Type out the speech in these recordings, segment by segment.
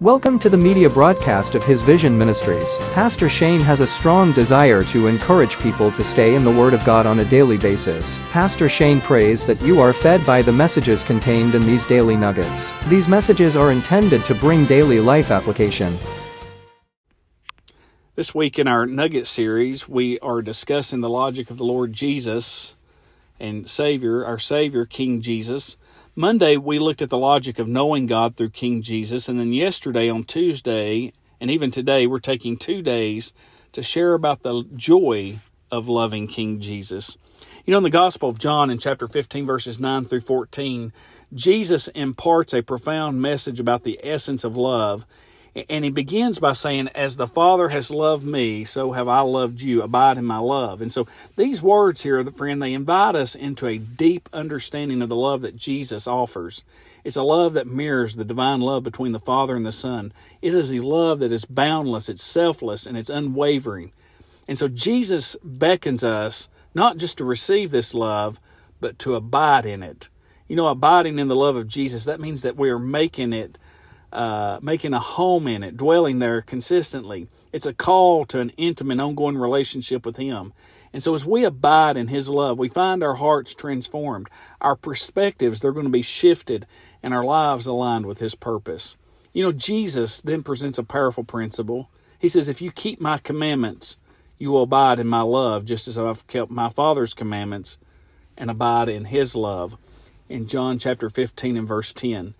Welcome to the media broadcast of His Vision Ministries. Pastor Shane has a strong desire to encourage people to stay in the Word of God on a daily basis. Pastor Shane prays that you are fed by the messages contained in these daily nuggets. These messages are intended to bring daily life application. This week in our Nugget series, we are discussing the logic of the Lord Jesus and Savior, our Savior, King Jesus. Monday, we looked at the logic of knowing God through King Jesus. And then yesterday, on Tuesday, and even today, we're taking two days to share about the joy of loving King Jesus. You know, in the Gospel of John, in chapter 15, verses 9 through 14, Jesus imparts a profound message about the essence of love and he begins by saying, As the Father has loved me, so have I loved you. Abide in my love. And so these words here, friend, they invite us into a deep understanding of the love that Jesus offers. It's a love that mirrors the divine love between the Father and the Son. It is a love that is boundless, it's selfless, and it's unwavering. And so Jesus beckons us not just to receive this love, but to abide in it. You know, abiding in the love of Jesus, that means that we are making it uh, making a home in it, dwelling there consistently. It's a call to an intimate, ongoing relationship with Him. And so, as we abide in His love, we find our hearts transformed, our perspectives, they're going to be shifted, and our lives aligned with His purpose. You know, Jesus then presents a powerful principle. He says, If you keep my commandments, you will abide in my love, just as I've kept my Father's commandments and abide in His love. In John chapter 15 and verse 10.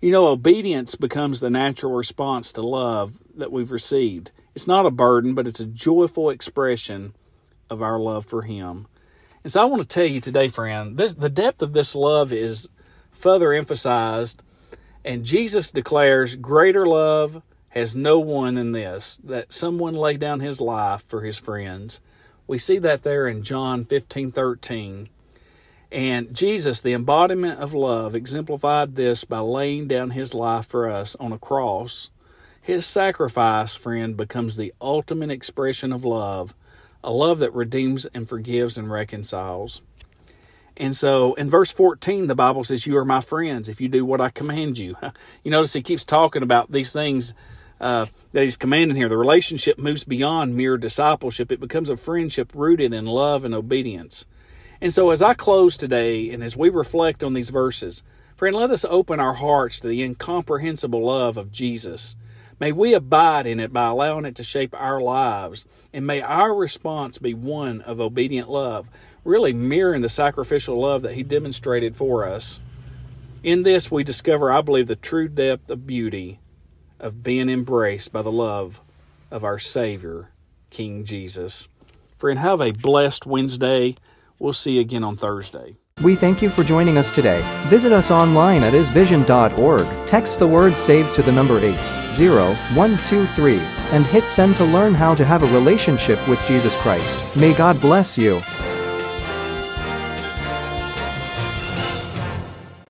You know, obedience becomes the natural response to love that we've received. It's not a burden, but it's a joyful expression of our love for Him. And so I want to tell you today, friend, this, the depth of this love is further emphasized, and Jesus declares, Greater love has no one than this, that someone lay down his life for his friends. We see that there in John 15 13. And Jesus, the embodiment of love, exemplified this by laying down his life for us on a cross. His sacrifice, friend, becomes the ultimate expression of love, a love that redeems and forgives and reconciles. And so in verse 14, the Bible says, You are my friends if you do what I command you. You notice he keeps talking about these things uh, that he's commanding here. The relationship moves beyond mere discipleship, it becomes a friendship rooted in love and obedience. And so, as I close today and as we reflect on these verses, friend, let us open our hearts to the incomprehensible love of Jesus. May we abide in it by allowing it to shape our lives, and may our response be one of obedient love, really mirroring the sacrificial love that He demonstrated for us. In this, we discover, I believe, the true depth of beauty of being embraced by the love of our Savior, King Jesus. Friend, have a blessed Wednesday. We'll see you again on Thursday. We thank you for joining us today. Visit us online at hisvision.org. Text the word SAVE to the number 80123 and hit send to learn how to have a relationship with Jesus Christ. May God bless you.